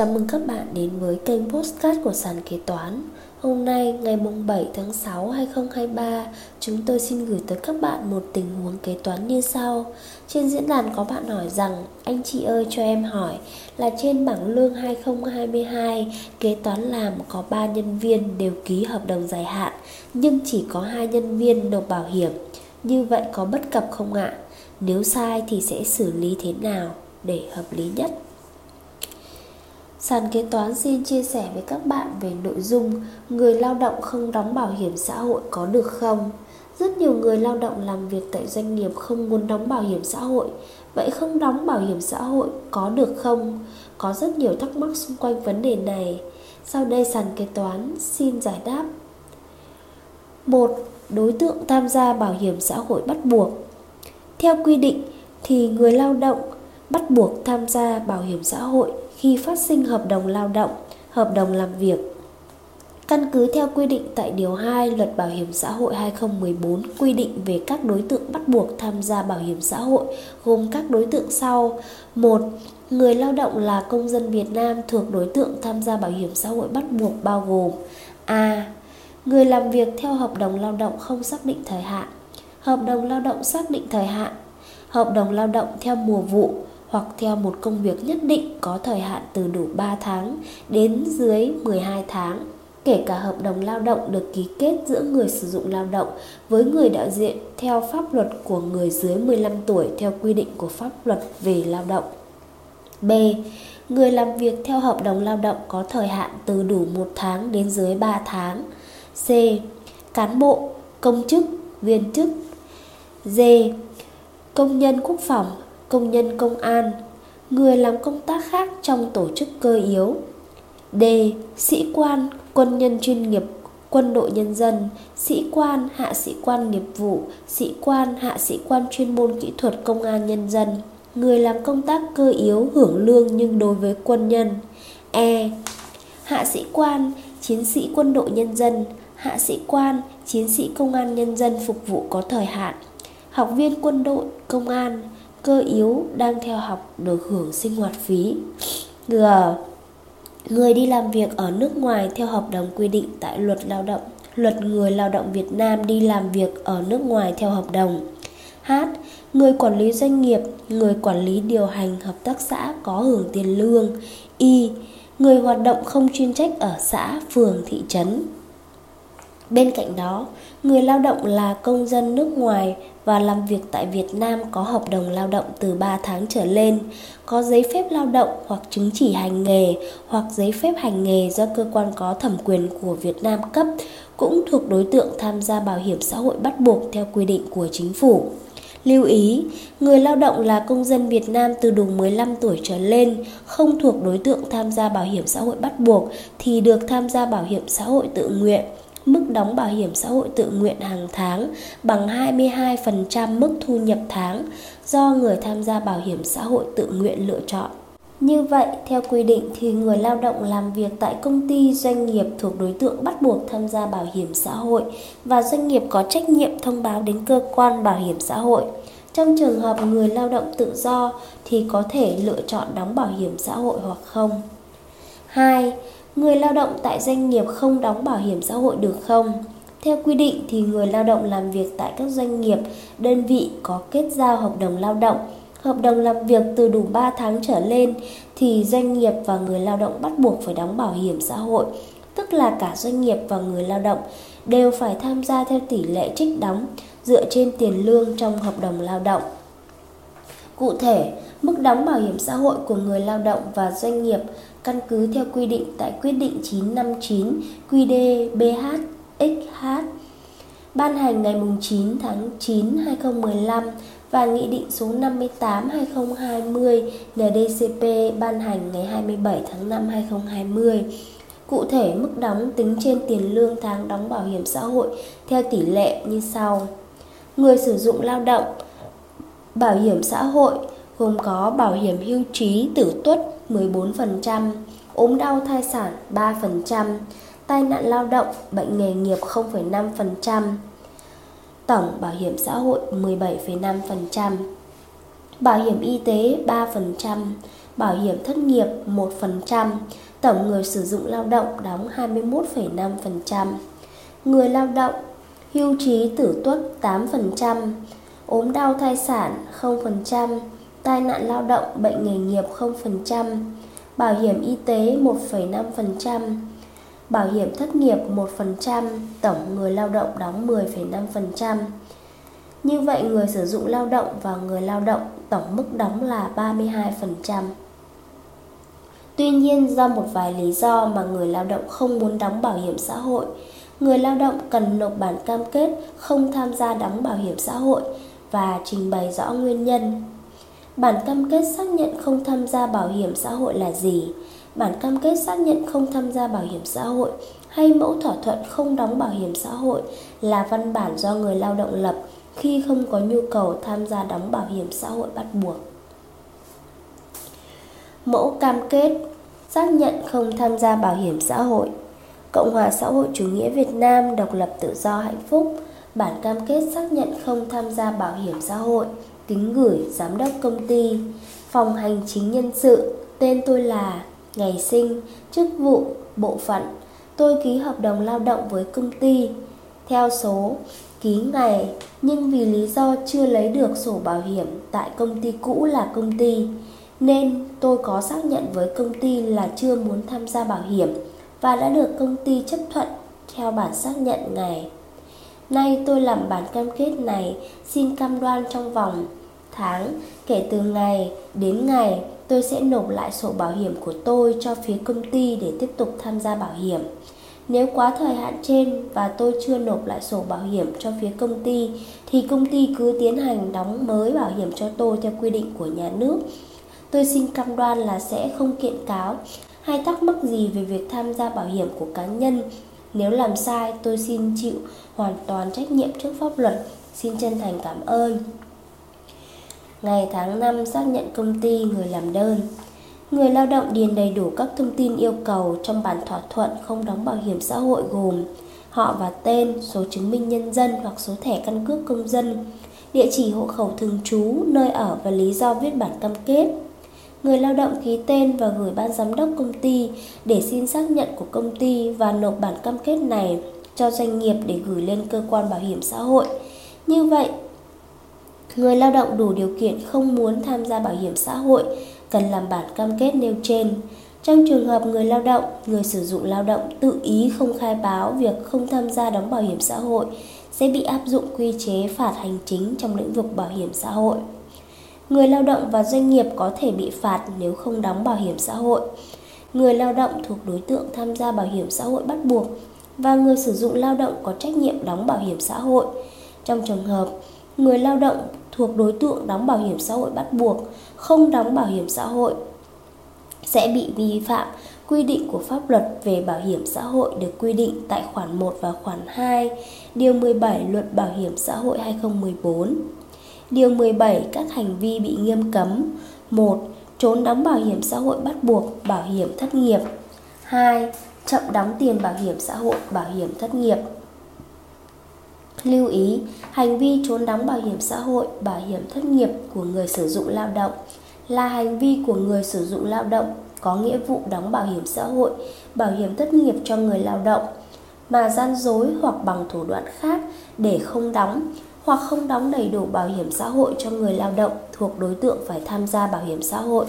Chào mừng các bạn đến với kênh Postcard của Sàn Kế Toán Hôm nay, ngày mùng 7 tháng 6 2023 Chúng tôi xin gửi tới các bạn một tình huống kế toán như sau Trên diễn đàn có bạn hỏi rằng, Anh chị ơi, cho em hỏi, là trên bảng lương 2022 Kế toán làm có 3 nhân viên đều ký hợp đồng dài hạn, Nhưng chỉ có hai nhân viên nộp bảo hiểm Như vậy có bất cập không ạ? Nếu sai thì sẽ xử lý thế nào để hợp lý nhất? Sàn kế toán xin chia sẻ với các bạn về nội dung người lao động không đóng bảo hiểm xã hội có được không? Rất nhiều người lao động làm việc tại doanh nghiệp không muốn đóng bảo hiểm xã hội. Vậy không đóng bảo hiểm xã hội có được không? Có rất nhiều thắc mắc xung quanh vấn đề này. Sau đây sàn kế toán xin giải đáp. một, Đối tượng tham gia bảo hiểm xã hội bắt buộc. Theo quy định thì người lao động bắt buộc tham gia bảo hiểm xã hội khi phát sinh hợp đồng lao động, hợp đồng làm việc. Căn cứ theo quy định tại Điều 2 Luật Bảo hiểm xã hội 2014 quy định về các đối tượng bắt buộc tham gia bảo hiểm xã hội gồm các đối tượng sau. 1. Người lao động là công dân Việt Nam thuộc đối tượng tham gia bảo hiểm xã hội bắt buộc bao gồm A. Người làm việc theo hợp đồng lao động không xác định thời hạn Hợp đồng lao động xác định thời hạn Hợp đồng lao động theo mùa vụ hoặc theo một công việc nhất định có thời hạn từ đủ 3 tháng đến dưới 12 tháng kể cả hợp đồng lao động được ký kết giữa người sử dụng lao động với người đại diện theo pháp luật của người dưới 15 tuổi theo quy định của pháp luật về lao động. B. Người làm việc theo hợp đồng lao động có thời hạn từ đủ 1 tháng đến dưới 3 tháng. C. Cán bộ, công chức, viên chức. D. Công nhân quốc phòng, công nhân công an, người làm công tác khác trong tổ chức cơ yếu. D. Sĩ quan, quân nhân chuyên nghiệp, quân đội nhân dân, sĩ quan, hạ sĩ quan nghiệp vụ, sĩ quan, hạ sĩ quan chuyên môn kỹ thuật công an nhân dân, người làm công tác cơ yếu hưởng lương nhưng đối với quân nhân. E. Hạ sĩ quan, chiến sĩ quân đội nhân dân, hạ sĩ quan, chiến sĩ công an nhân dân phục vụ có thời hạn, học viên quân đội, công an, cơ yếu đang theo học được hưởng sinh hoạt phí. G. Người đi làm việc ở nước ngoài theo hợp đồng quy định tại luật lao động, luật người lao động Việt Nam đi làm việc ở nước ngoài theo hợp đồng. H. Người quản lý doanh nghiệp, người quản lý điều hành hợp tác xã có hưởng tiền lương. Y. Người hoạt động không chuyên trách ở xã, phường, thị trấn. Bên cạnh đó, người lao động là công dân nước ngoài và làm việc tại Việt Nam có hợp đồng lao động từ 3 tháng trở lên, có giấy phép lao động hoặc chứng chỉ hành nghề hoặc giấy phép hành nghề do cơ quan có thẩm quyền của Việt Nam cấp cũng thuộc đối tượng tham gia bảo hiểm xã hội bắt buộc theo quy định của chính phủ. Lưu ý, người lao động là công dân Việt Nam từ đủ 15 tuổi trở lên, không thuộc đối tượng tham gia bảo hiểm xã hội bắt buộc thì được tham gia bảo hiểm xã hội tự nguyện mức đóng bảo hiểm xã hội tự nguyện hàng tháng bằng 22% mức thu nhập tháng do người tham gia bảo hiểm xã hội tự nguyện lựa chọn. Như vậy, theo quy định thì người lao động làm việc tại công ty doanh nghiệp thuộc đối tượng bắt buộc tham gia bảo hiểm xã hội và doanh nghiệp có trách nhiệm thông báo đến cơ quan bảo hiểm xã hội. Trong trường hợp người lao động tự do thì có thể lựa chọn đóng bảo hiểm xã hội hoặc không. 2. Người lao động tại doanh nghiệp không đóng bảo hiểm xã hội được không? Theo quy định thì người lao động làm việc tại các doanh nghiệp, đơn vị có kết giao hợp đồng lao động, hợp đồng làm việc từ đủ 3 tháng trở lên thì doanh nghiệp và người lao động bắt buộc phải đóng bảo hiểm xã hội, tức là cả doanh nghiệp và người lao động đều phải tham gia theo tỷ lệ trích đóng dựa trên tiền lương trong hợp đồng lao động. Cụ thể, mức đóng bảo hiểm xã hội của người lao động và doanh nghiệp căn cứ theo quy định tại quyết định 959 QĐ-BHXH ban hành ngày 9 tháng 9 2015 và Nghị định số 58 2020 NDCP ban hành ngày 27 tháng 5 2020. Cụ thể, mức đóng tính trên tiền lương tháng đóng bảo hiểm xã hội theo tỷ lệ như sau. Người sử dụng lao động Bảo hiểm xã hội gồm có bảo hiểm hưu trí tử tuất 14%, ốm đau thai sản 3%, tai nạn lao động, bệnh nghề nghiệp 0,5%, tổng bảo hiểm xã hội 17,5%, bảo hiểm y tế 3%, bảo hiểm thất nghiệp 1%, tổng người sử dụng lao động đóng 21,5%. Người lao động hưu trí tử tuất 8%, ốm đau thai sản 0%, tai nạn lao động bệnh nghề nghiệp 0%, bảo hiểm y tế 1,5%, bảo hiểm thất nghiệp 1%, tổng người lao động đóng 10,5%. Như vậy người sử dụng lao động và người lao động tổng mức đóng là 32%. Tuy nhiên do một vài lý do mà người lao động không muốn đóng bảo hiểm xã hội, người lao động cần nộp bản cam kết không tham gia đóng bảo hiểm xã hội và trình bày rõ nguyên nhân. Bản cam kết xác nhận không tham gia bảo hiểm xã hội là gì? Bản cam kết xác nhận không tham gia bảo hiểm xã hội hay mẫu thỏa thuận không đóng bảo hiểm xã hội là văn bản do người lao động lập khi không có nhu cầu tham gia đóng bảo hiểm xã hội bắt buộc. Mẫu cam kết xác nhận không tham gia bảo hiểm xã hội Cộng hòa xã hội chủ nghĩa Việt Nam độc lập tự do hạnh phúc Bản cam kết xác nhận không tham gia bảo hiểm xã hội Kính gửi giám đốc công ty, Phòng hành chính nhân sự, Tên tôi là Ngày sinh, Chức vụ Bộ phận Tôi ký hợp đồng lao động với công ty Theo số Ký ngày, Nhưng vì lý do chưa lấy được sổ bảo hiểm Tại công ty cũ là công ty, nên tôi có xác nhận với công ty là chưa muốn tham gia bảo hiểm và đã được công ty chấp thuận theo bản xác nhận ngày. Nay tôi làm bản cam kết này, xin cam đoan trong vòng tháng kể từ ngày đến ngày tôi sẽ nộp lại sổ bảo hiểm của tôi cho phía công ty để tiếp tục tham gia bảo hiểm. Nếu quá thời hạn trên và tôi chưa nộp lại sổ bảo hiểm cho phía công ty thì công ty cứ tiến hành đóng mới bảo hiểm cho tôi theo quy định của nhà nước Tôi xin cam đoan là sẽ không kiện cáo hay thắc mắc gì về việc tham gia bảo hiểm của cá nhân. Nếu làm sai, tôi xin chịu hoàn toàn trách nhiệm trước pháp luật. Xin chân thành cảm ơn. Ngày tháng năm xác nhận công ty người làm đơn. Người lao động điền đầy đủ các thông tin yêu cầu trong bản thỏa thuận không đóng bảo hiểm xã hội gồm họ và tên, số chứng minh nhân dân hoặc số thẻ căn cước công dân, địa chỉ hộ khẩu thường trú, nơi ở và lý do viết bản cam kết người lao động ký tên và gửi ban giám đốc công ty để xin xác nhận của công ty và nộp bản cam kết này cho doanh nghiệp để gửi lên cơ quan bảo hiểm xã hội. Như vậy, người lao động đủ điều kiện không muốn tham gia bảo hiểm xã hội cần làm bản cam kết nêu trên. Trong trường hợp người lao động, người sử dụng lao động tự ý không khai báo việc không tham gia đóng bảo hiểm xã hội sẽ bị áp dụng quy chế phạt hành chính trong lĩnh vực bảo hiểm xã hội. Người lao động và doanh nghiệp có thể bị phạt nếu không đóng bảo hiểm xã hội. Người lao động thuộc đối tượng tham gia bảo hiểm xã hội bắt buộc và người sử dụng lao động có trách nhiệm đóng bảo hiểm xã hội. Trong trường hợp người lao động thuộc đối tượng đóng bảo hiểm xã hội bắt buộc không đóng bảo hiểm xã hội sẽ bị vi phạm quy định của pháp luật về bảo hiểm xã hội được quy định tại khoản 1 và khoản 2, điều 17 Luật Bảo hiểm xã hội 2014. Điều 17 các hành vi bị nghiêm cấm 1. Trốn đóng bảo hiểm xã hội bắt buộc, bảo hiểm thất nghiệp 2. Chậm đóng tiền bảo hiểm xã hội, bảo hiểm thất nghiệp Lưu ý, hành vi trốn đóng bảo hiểm xã hội, bảo hiểm thất nghiệp của người sử dụng lao động là hành vi của người sử dụng lao động có nghĩa vụ đóng bảo hiểm xã hội, bảo hiểm thất nghiệp cho người lao động mà gian dối hoặc bằng thủ đoạn khác để không đóng hoặc không đóng đầy đủ bảo hiểm xã hội cho người lao động thuộc đối tượng phải tham gia bảo hiểm xã hội.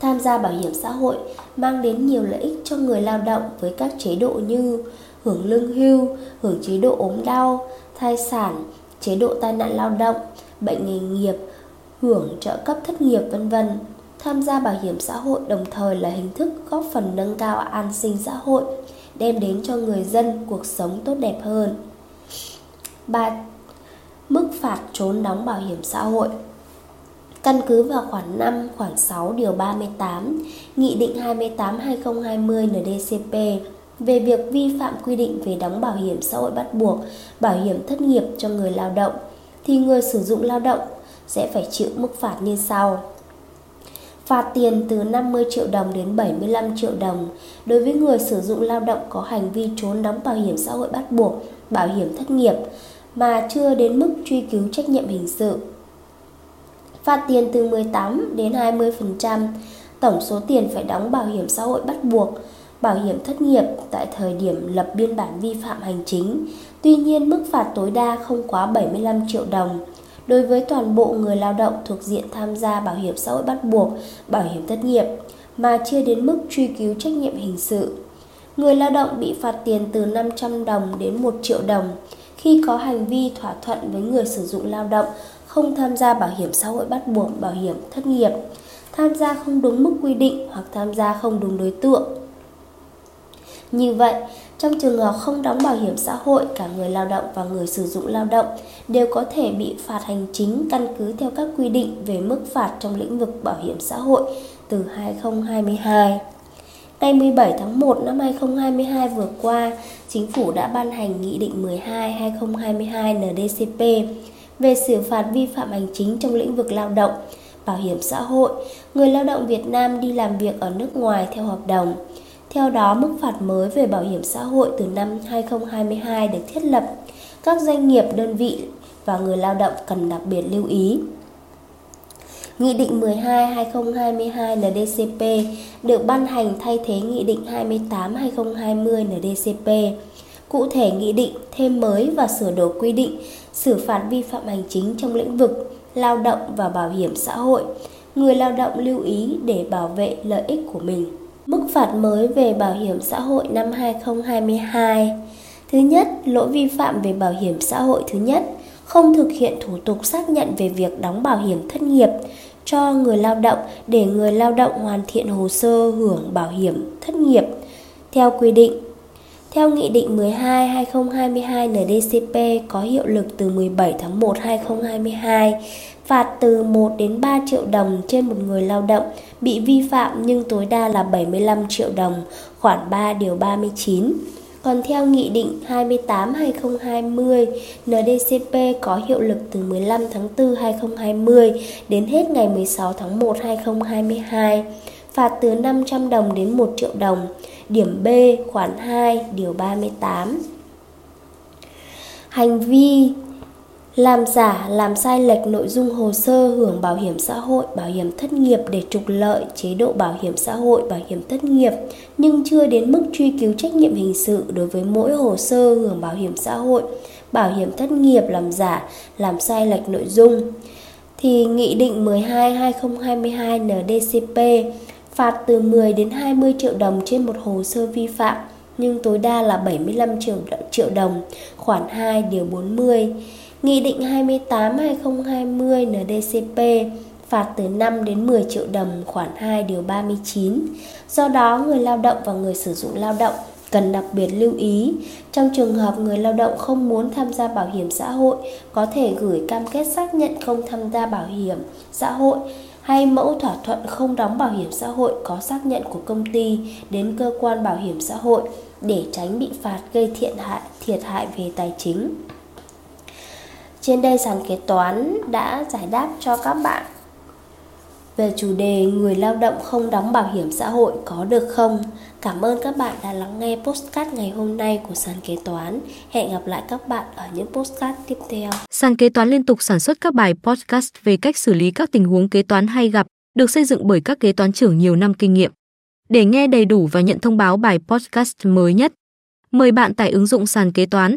Tham gia bảo hiểm xã hội mang đến nhiều lợi ích cho người lao động với các chế độ như hưởng lương hưu, hưởng chế độ ốm đau, thai sản, chế độ tai nạn lao động, bệnh nghề nghiệp, hưởng trợ cấp thất nghiệp vân vân. Tham gia bảo hiểm xã hội đồng thời là hình thức góp phần nâng cao an sinh xã hội, đem đến cho người dân cuộc sống tốt đẹp hơn. 3. Mức phạt trốn đóng bảo hiểm xã hội Căn cứ vào khoản 5, khoản 6 điều 38, Nghị định 28/2020 NDCP về việc vi phạm quy định về đóng bảo hiểm xã hội bắt buộc, bảo hiểm thất nghiệp cho người lao động thì người sử dụng lao động sẽ phải chịu mức phạt như sau. Phạt tiền từ 50 triệu đồng đến 75 triệu đồng đối với người sử dụng lao động có hành vi trốn đóng bảo hiểm xã hội bắt buộc, bảo hiểm thất nghiệp mà chưa đến mức truy cứu trách nhiệm hình sự. phạt tiền từ 18 đến 20%, tổng số tiền phải đóng bảo hiểm xã hội bắt buộc, bảo hiểm thất nghiệp tại thời điểm lập biên bản vi phạm hành chính. Tuy nhiên, mức phạt tối đa không quá 75 triệu đồng. Đối với toàn bộ người lao động thuộc diện tham gia bảo hiểm xã hội bắt buộc, bảo hiểm thất nghiệp mà chưa đến mức truy cứu trách nhiệm hình sự. Người lao động bị phạt tiền từ 500 đồng đến 1 triệu đồng khi có hành vi thỏa thuận với người sử dụng lao động không tham gia bảo hiểm xã hội bắt buộc, bảo hiểm thất nghiệp, tham gia không đúng mức quy định hoặc tham gia không đúng đối tượng. Như vậy, trong trường hợp không đóng bảo hiểm xã hội, cả người lao động và người sử dụng lao động đều có thể bị phạt hành chính căn cứ theo các quy định về mức phạt trong lĩnh vực bảo hiểm xã hội từ 2022. Ngày 17 tháng 1 năm 2022 vừa qua, Chính phủ đã ban hành Nghị định 12-2022 NDCP về xử phạt vi phạm hành chính trong lĩnh vực lao động, bảo hiểm xã hội, người lao động Việt Nam đi làm việc ở nước ngoài theo hợp đồng. Theo đó, mức phạt mới về bảo hiểm xã hội từ năm 2022 được thiết lập. Các doanh nghiệp, đơn vị và người lao động cần đặc biệt lưu ý. Nghị định 12-2022 NDCP được ban hành thay thế Nghị định 28-2020 NDCP. Cụ thể, Nghị định thêm mới và sửa đổi quy định xử phạt vi phạm hành chính trong lĩnh vực lao động và bảo hiểm xã hội. Người lao động lưu ý để bảo vệ lợi ích của mình. Mức phạt mới về bảo hiểm xã hội năm 2022 Thứ nhất, lỗi vi phạm về bảo hiểm xã hội thứ nhất, không thực hiện thủ tục xác nhận về việc đóng bảo hiểm thất nghiệp cho người lao động để người lao động hoàn thiện hồ sơ hưởng bảo hiểm thất nghiệp theo quy định. Theo Nghị định 12-2022 NDCP có hiệu lực từ 17 tháng 1 2022, phạt từ 1 đến 3 triệu đồng trên một người lao động bị vi phạm nhưng tối đa là 75 triệu đồng, khoản 3 điều 39. Còn theo Nghị định 28-2020, NDCP có hiệu lực từ 15 tháng 4 2020 đến hết ngày 16 tháng 1 2022, phạt từ 500 đồng đến 1 triệu đồng. Điểm B khoản 2 điều 38. Hành vi làm giả, làm sai lệch nội dung hồ sơ hưởng bảo hiểm xã hội, bảo hiểm thất nghiệp để trục lợi chế độ bảo hiểm xã hội, bảo hiểm thất nghiệp nhưng chưa đến mức truy cứu trách nhiệm hình sự đối với mỗi hồ sơ hưởng bảo hiểm xã hội, bảo hiểm thất nghiệp làm giả, làm sai lệch nội dung thì Nghị định 12-2022 NDCP phạt từ 10 đến 20 triệu đồng trên một hồ sơ vi phạm nhưng tối đa là 75 triệu, triệu đồng, khoản 2 điều 40. Nghị định 28-2020 NDCP phạt từ 5 đến 10 triệu đồng khoản 2 điều 39. Do đó, người lao động và người sử dụng lao động cần đặc biệt lưu ý trong trường hợp người lao động không muốn tham gia bảo hiểm xã hội có thể gửi cam kết xác nhận không tham gia bảo hiểm xã hội hay mẫu thỏa thuận không đóng bảo hiểm xã hội có xác nhận của công ty đến cơ quan bảo hiểm xã hội để tránh bị phạt gây thiệt hại thiệt hại về tài chính. Trên đây sàn kế toán đã giải đáp cho các bạn về chủ đề người lao động không đóng bảo hiểm xã hội có được không? Cảm ơn các bạn đã lắng nghe postcard ngày hôm nay của sàn kế toán. Hẹn gặp lại các bạn ở những postcard tiếp theo. Sàn kế toán liên tục sản xuất các bài podcast về cách xử lý các tình huống kế toán hay gặp, được xây dựng bởi các kế toán trưởng nhiều năm kinh nghiệm. Để nghe đầy đủ và nhận thông báo bài podcast mới nhất, mời bạn tải ứng dụng sàn kế toán